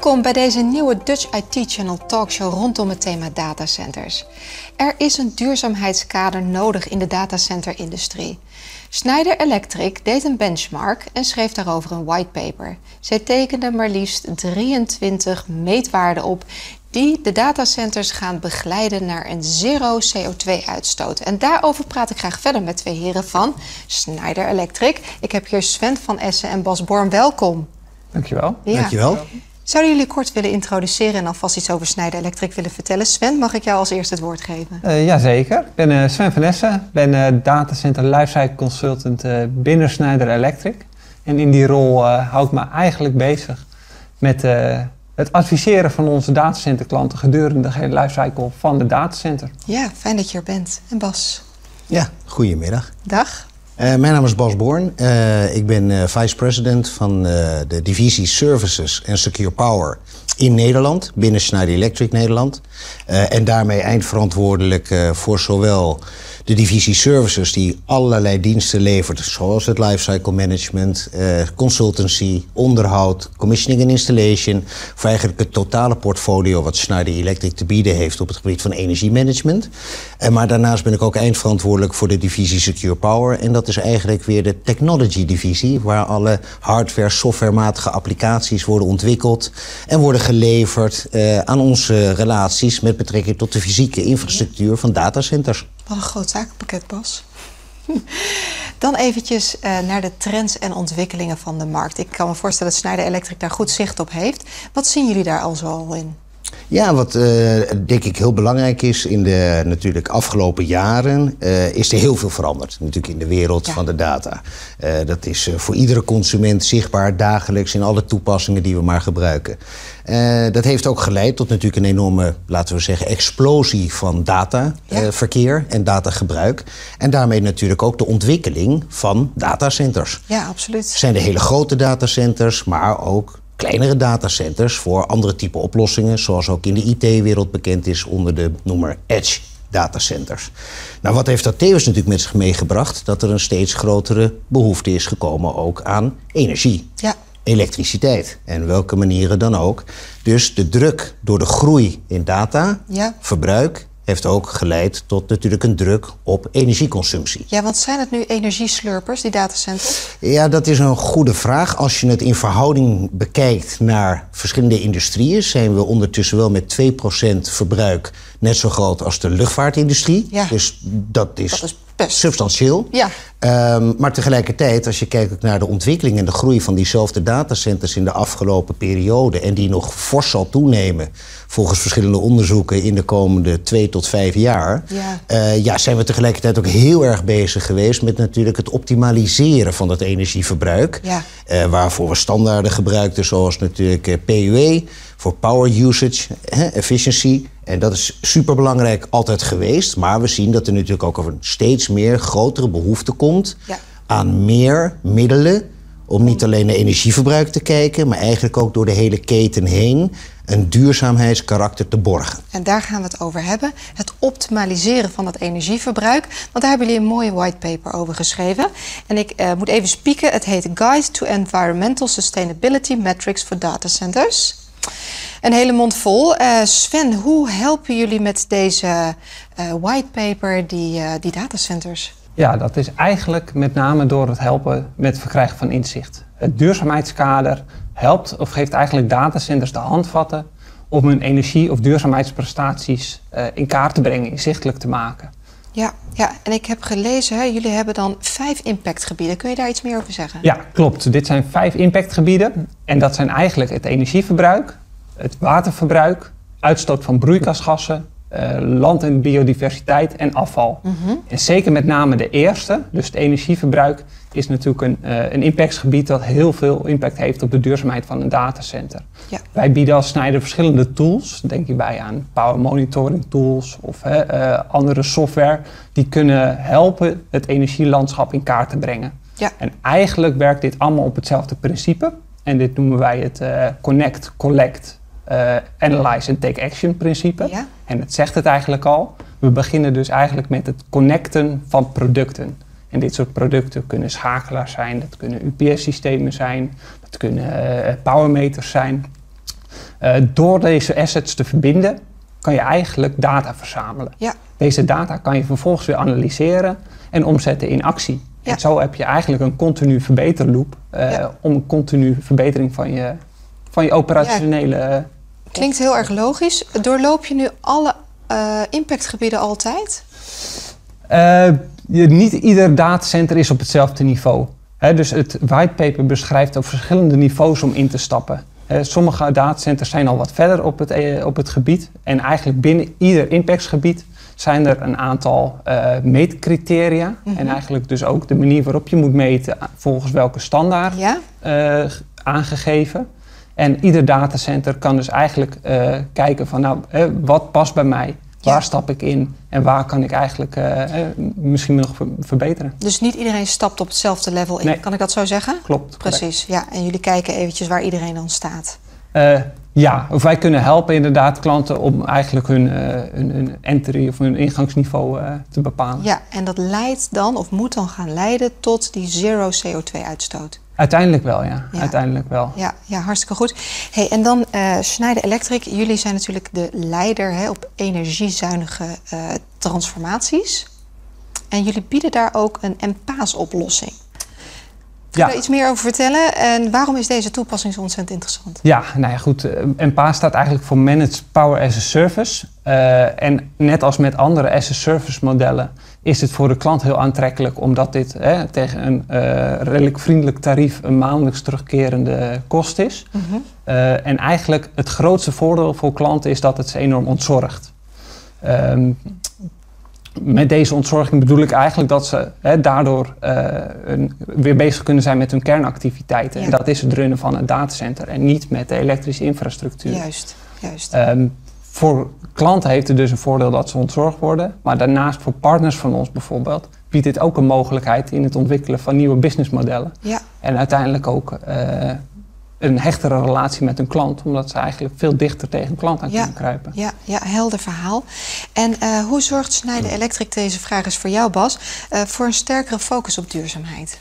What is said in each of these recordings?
Welkom bij deze nieuwe Dutch IT Channel talkshow rondom het thema datacenters. Er is een duurzaamheidskader nodig in de datacenter-industrie. Schneider Electric deed een benchmark en schreef daarover een whitepaper. Zij tekende maar liefst 23 meetwaarden op die de datacenters gaan begeleiden naar een zero CO2-uitstoot. En daarover praat ik graag verder met twee heren van Schneider Electric. Ik heb hier Sven van Essen en Bas Born. Welkom. Dankjewel. Ja. Dankjewel. Zouden jullie kort willen introduceren en alvast iets over Schneider Electric willen vertellen? Sven, mag ik jou als eerste het woord geven? Uh, jazeker. Ik ben uh, Sven van Essen, ben uh, datacenter lifecycle consultant binnen Schneider Electric. En in die rol hou ik me eigenlijk bezig met het adviseren van onze datacenterklanten gedurende de hele lifecycle van de datacenter. Ja, fijn dat je er bent. En Bas? Ja, goedemiddag. Dag. Uh, mijn naam is Bas Born. Uh, ik ben uh, vice-president van de divisie Services en Secure Power in Nederland, binnen Schneider Electric Nederland. en daarmee eindverantwoordelijk voor zowel de divisie services die allerlei diensten levert, zoals het lifecycle management, eh, consultancy, onderhoud, commissioning en installation, voor eigenlijk het totale portfolio wat Schneider Electric te bieden heeft op het gebied van energiemanagement. En maar daarnaast ben ik ook eindverantwoordelijk voor de divisie Secure Power en dat is eigenlijk weer de technology divisie, waar alle hardware, softwarematige applicaties worden ontwikkeld en worden geleverd uh, aan onze relaties met betrekking tot de fysieke infrastructuur van datacenters. Wat een groot zakenpakket, Bas. Dan eventjes uh, naar de trends en ontwikkelingen van de markt. Ik kan me voorstellen dat Schneider Electric daar goed zicht op heeft. Wat zien jullie daar al zo in? Ja, wat uh, denk ik heel belangrijk is in de natuurlijk afgelopen jaren, uh, is er heel veel veranderd. Natuurlijk in de wereld ja. van de data. Uh, dat is voor iedere consument zichtbaar dagelijks in alle toepassingen die we maar gebruiken. dat heeft ook geleid tot natuurlijk een enorme, laten we zeggen, explosie van dataverkeer ja. en datagebruik. En daarmee natuurlijk ook de ontwikkeling van datacenters. Ja, absoluut. Het zijn de hele grote datacenters, maar ook kleinere datacenters voor andere type oplossingen, zoals ook in de IT-wereld bekend is onder de noemer Edge datacenters. Nou, wat heeft dat tevens natuurlijk met zich meegebracht? Dat er een steeds grotere behoefte is gekomen ook aan energie. Ja. Elektriciteit. En welke manieren dan ook. Dus de druk door de groei in data, ja. verbruik heeft ook geleid tot natuurlijk een druk op energieconsumptie. Ja, want zijn het nu energieslurpers, die datacenters? Ja, dat is een goede vraag. Als je het in verhouding bekijkt naar verschillende industrieën, zijn we ondertussen wel met 2% verbruik net zo groot als de luchtvaartindustrie. Ja. Dus dat is, dat is best. substantieel. Ja. Um, maar tegelijkertijd, als je kijkt naar de ontwikkeling en de groei van diezelfde datacenters in de afgelopen periode, en die nog fors zal toenemen volgens verschillende onderzoeken in de komende twee tot vijf jaar, ja. Uh, ja, zijn we tegelijkertijd ook heel erg bezig geweest met natuurlijk het optimaliseren van het energieverbruik. Ja. Uh, waarvoor we standaarden gebruikten, zoals natuurlijk uh, PUE voor power usage, efficiency. En dat is superbelangrijk altijd geweest. Maar we zien dat er natuurlijk ook een steeds meer grotere behoefte komt ja. aan meer middelen. Om niet alleen naar energieverbruik te kijken, maar eigenlijk ook door de hele keten heen een duurzaamheidskarakter te borgen. En daar gaan we het over hebben. Het optimaliseren van het energieverbruik. Want daar hebben jullie een mooie whitepaper over geschreven. En ik uh, moet even spieken. Het heet Guide to Environmental Sustainability Metrics for Data Centers. Een hele mond vol. Uh, Sven, hoe helpen jullie met deze uh, whitepaper die, uh, die datacenters? Ja, dat is eigenlijk met name door het helpen met het verkrijgen van inzicht. Het duurzaamheidskader helpt of geeft eigenlijk datacenters de handvatten om hun energie- of duurzaamheidsprestaties in kaart te brengen, inzichtelijk te maken. Ja, ja, en ik heb gelezen, hè, jullie hebben dan vijf impactgebieden. Kun je daar iets meer over zeggen? Ja, klopt. Dit zijn vijf impactgebieden. En dat zijn eigenlijk het energieverbruik, het waterverbruik, uitstoot van broeikasgassen, uh, land- en biodiversiteit en afval. Mm -hmm. En zeker met name de eerste, dus het energieverbruik, is natuurlijk een, uh, een impactgebied dat heel veel impact heeft op de duurzaamheid van een datacenter. Ja. Wij bieden als Snijder verschillende tools, denk hierbij aan power monitoring tools of uh, andere software, die kunnen helpen het energielandschap in kaart te brengen. Ja. En eigenlijk werkt dit allemaal op hetzelfde principe. En dit noemen wij het connect, collect, uh, analyze en take action principe. Ja. En het zegt het eigenlijk al. We beginnen dus eigenlijk met het connecten van producten. En dit soort producten kunnen schakelaars zijn, dat kunnen UPS-systemen zijn, dat kunnen uh, powermeters zijn. Eh, door deze assets te verbinden, kan je eigenlijk data verzamelen. Ja. Deze data kan je vervolgens weer analyseren en omzetten in actie. Ja. En zo heb je eigenlijk een continu verbeterloop Ja. om een continu verbetering van je, van je operationele. Klinkt heel erg logisch. Doorloop je nu alle eh, impactgebieden altijd? Eh, je, niet ieder datacenter is op hetzelfde niveau. Dus het whitepaper beschrijft ook verschillende niveaus om in te stappen. Sommige datacenters zijn al wat verder op het, eh, op het gebied. En eigenlijk binnen ieder impactgebied zijn er een aantal meetcriteria. Mhm. En eigenlijk dus ook de manier waarop je moet meten volgens welke standaard Ja? aangegeven. En ieder datacenter kan dus eigenlijk eh, kijken van nou, eh, wat past bij mij? Waar stap ik in en waar kan ik eigenlijk eh, misschien nog ver- verbeteren? Dus niet iedereen stapt op hetzelfde level in. Nee. Kan ik dat zo zeggen? Klopt. correct. Precies, ja. En jullie kijken eventjes waar iedereen dan staat. Eh, ja, of wij kunnen helpen inderdaad klanten om eigenlijk hun, hun, hun entry of hun ingangsniveau te bepalen. Ja, en dat leidt dan, of moet dan gaan leiden tot die zero CO2-uitstoot. Uiteindelijk wel, ja. Ja. Uiteindelijk wel. Ja, ja, hartstikke goed. Hey, en dan eh Schneider Electric. Jullie zijn natuurlijk de leider hè, op energiezuinige eh, transformaties. En jullie bieden daar ook een MPAS-oplossing. Kun je Ja. daar iets meer over vertellen? En waarom is deze toepassing zo ontzettend interessant? Ja, nou ja, goed. eh, MPA staat eigenlijk voor Managed Power as a Service. En net als met andere as a Service modellen is het voor de klant heel aantrekkelijk, omdat dit hè, tegen een eh, redelijk vriendelijk tarief een maandelijks terugkerende kost is. Eh, en eigenlijk het grootste voordeel voor klanten is dat het ze enorm ontzorgt. Ehm, met deze ontzorging bedoel ik eigenlijk dat ze hè, daardoor eh, een- weer bezig kunnen zijn met hun kernactiviteiten. Ja. En dat is het runnen van een datacenter en niet met de elektrische infrastructuur. Juist, juist. Ehm, voor klanten heeft het dus een voordeel dat ze ontzorgd worden. Maar daarnaast voor partners van ons bijvoorbeeld biedt dit ook een mogelijkheid in het ontwikkelen van nieuwe businessmodellen. ja, En uiteindelijk ook eh, een hechtere relatie met hun klant, omdat ze eigenlijk veel dichter tegen een klant aan Ja. kunnen kruipen. ja, ja, helder verhaal. En eh, hoe zorgt Schneider Electric, deze vraag is voor jou Bas, eh, voor een sterkere focus op duurzaamheid?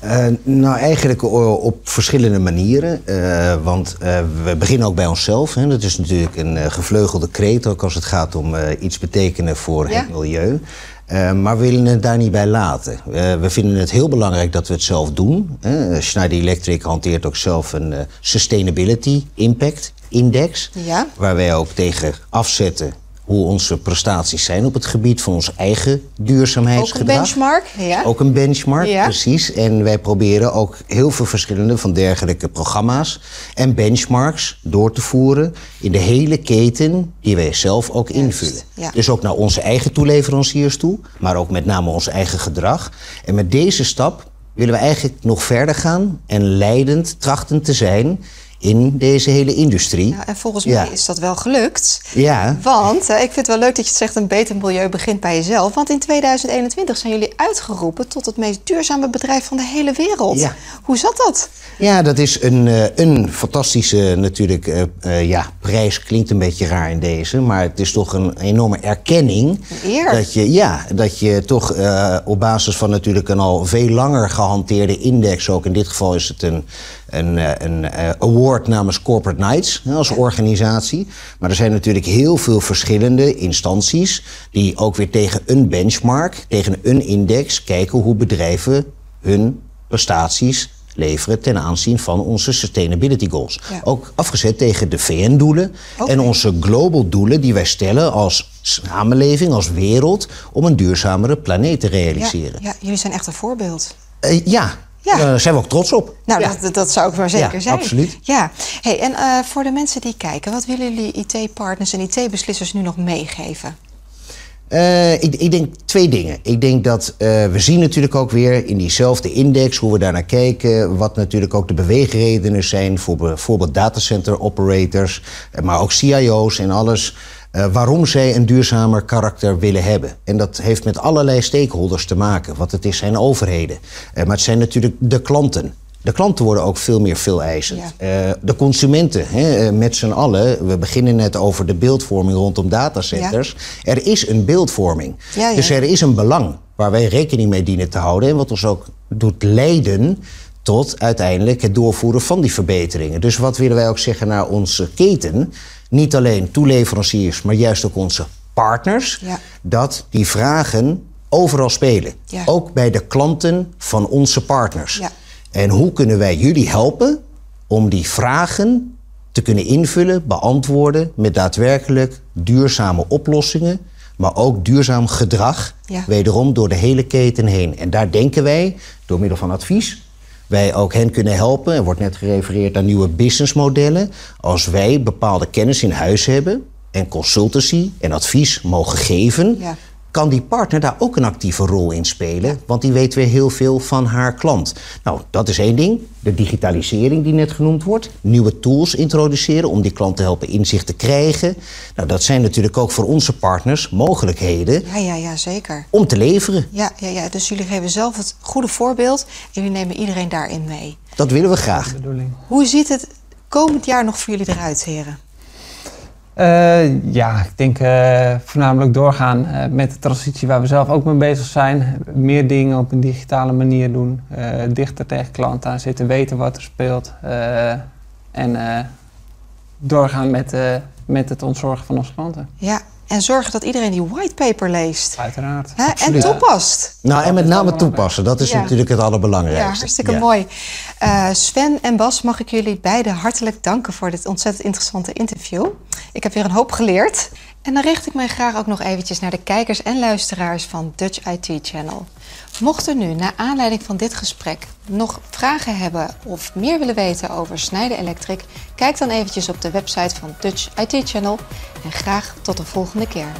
Eh, nou, eigenlijk op verschillende manieren. Eh, want eh, we beginnen ook bij onszelf. Hè. Dat is natuurlijk een gevleugelde kreet, ook als het gaat om iets betekenen voor Ja. het milieu. Maar we willen het daar niet bij laten. We vinden het heel belangrijk dat we het zelf doen. Hè. Schneider Electric hanteert ook zelf een Sustainability Impact Index. Ja. Waar wij ook tegen afzetten hoe onze prestaties zijn op het gebied van ons eigen Ook duurzaamheidsgedrag. een benchmark? Ja. Ook een benchmark, Ja. precies. En wij proberen ook heel veel verschillende van dergelijke programma's en benchmarks door te voeren in de hele keten die wij zelf ook invullen. ja. Dus ook naar onze eigen toeleveranciers toe, maar ook met name ons eigen gedrag. En met deze stap willen we eigenlijk nog verder gaan en leidend trachten te zijn in deze hele industrie. Ja, en volgens Ja. mij is dat wel gelukt. Ja, Want, eh, ik vind het wel leuk dat je het zegt, een beter milieu begint bij jezelf. Want in 2021 zijn jullie uitgeroepen tot het meest duurzame bedrijf van de hele wereld. Ja. Hoe zat dat? Ja, dat is een, eh, een fantastische natuurlijk, eh, ja, prijs. Klinkt een beetje raar in deze, maar het is toch een enorme erkenning. Een eer. Dat je, ja, dat je toch op basis van natuurlijk een al veel langer gehanteerde index, ook in dit geval is het een, een, eh, een eh, award namens Corporate Knights als organisatie. Maar er zijn natuurlijk heel veel verschillende instanties die ook weer tegen een benchmark, tegen een index kijken hoe bedrijven hun prestaties leveren ten aanzien van onze sustainability goals. Ja. Ook afgezet tegen de VN-doelen en onze global doelen die wij stellen als samenleving, als wereld, om een duurzamere planeet te realiseren. ja, jullie zijn echt een voorbeeld. Eh, ja, Ja. daar zijn we ook trots op. Nou, Ja. dat, dat zou ik maar zeker Ja, zijn. absoluut. Ja, hey, en eh, voor de mensen die kijken, wat willen jullie IT-partners en IT-beslissers nu nog meegeven? Eh, ik, ik denk twee dingen. Ik denk dat eh, we zien natuurlijk ook weer in diezelfde index hoe we daarnaar kijken, wat natuurlijk ook de beweegredenen zijn voor bijvoorbeeld datacenter operators, eh, maar ook CIO's en alles. Eh, waarom zij een duurzamer karakter willen hebben. En dat heeft met allerlei stakeholders te maken. Want het is zijn overheden. Eh, maar het zijn natuurlijk de klanten. De klanten worden ook veel meer veel eisend. Ja. Eh, de consumenten, hè, met z'n allen. We beginnen net over de beeldvorming rondom datacenters. Er is een beeldvorming. Ja. Dus er is een belang waar wij rekening mee dienen te houden. En wat ons ook doet leiden tot uiteindelijk het doorvoeren van die verbeteringen. Dus wat willen wij ook zeggen naar onze keten? Niet alleen toeleveranciers, maar juist ook onze partners. Ja. Dat die vragen overal spelen. Ja. Ook bij de klanten van onze partners. Ja. En hoe kunnen wij jullie helpen om die vragen te kunnen invullen, beantwoorden met daadwerkelijk duurzame oplossingen, maar ook duurzaam gedrag, Ja. wederom door de hele keten heen. En daar denken wij, door middel van advies, wij ook hen kunnen helpen. Er wordt net gerefereerd naar nieuwe businessmodellen. Als wij bepaalde kennis in huis hebben en consultancy en advies mogen geven, Ja. Kan die partner daar ook een actieve rol in spelen. Want die weet weer heel veel van haar klant. Nou, dat is één ding. De digitalisering die net genoemd wordt. Nieuwe tools introduceren om die klant te helpen inzicht te krijgen. Nou, dat zijn natuurlijk ook voor onze partners mogelijkheden Ja, ja, ja, zeker. om te leveren. Ja, ja, ja, dus jullie geven zelf het goede voorbeeld en jullie nemen iedereen daarin mee. Dat willen we graag. bedoeling. Hoe ziet het komend jaar nog voor jullie eruit, heren? Eh, ja, ik denk eh, voornamelijk doorgaan eh, met de transitie waar we zelf ook mee bezig zijn. Meer dingen op een digitale manier doen. dichter tegen klanten aan zitten, weten wat er speelt. en doorgaan met, met het ontzorgen van onze klanten. Ja, en zorgen dat iedereen die whitepaper leest. Uiteraard. Hè? En toepast. Nou, en met name toepassen. Dat is Ja. natuurlijk het Ja, allerbelangrijkste. hartstikke Ja. mooi. Eh, Sven en Bas, mag ik jullie beiden hartelijk danken voor dit ontzettend interessante interview. Ik heb weer een hoop geleerd. En dan richt ik mij graag ook nog eventjes naar de kijkers en luisteraars van Dutch IT Channel. Mocht u nu, naar aanleiding van dit gesprek, nog vragen hebben of meer willen weten over Snijden Electric, kijk dan eventjes op de website van Dutch IT Channel. En graag tot de volgende keer.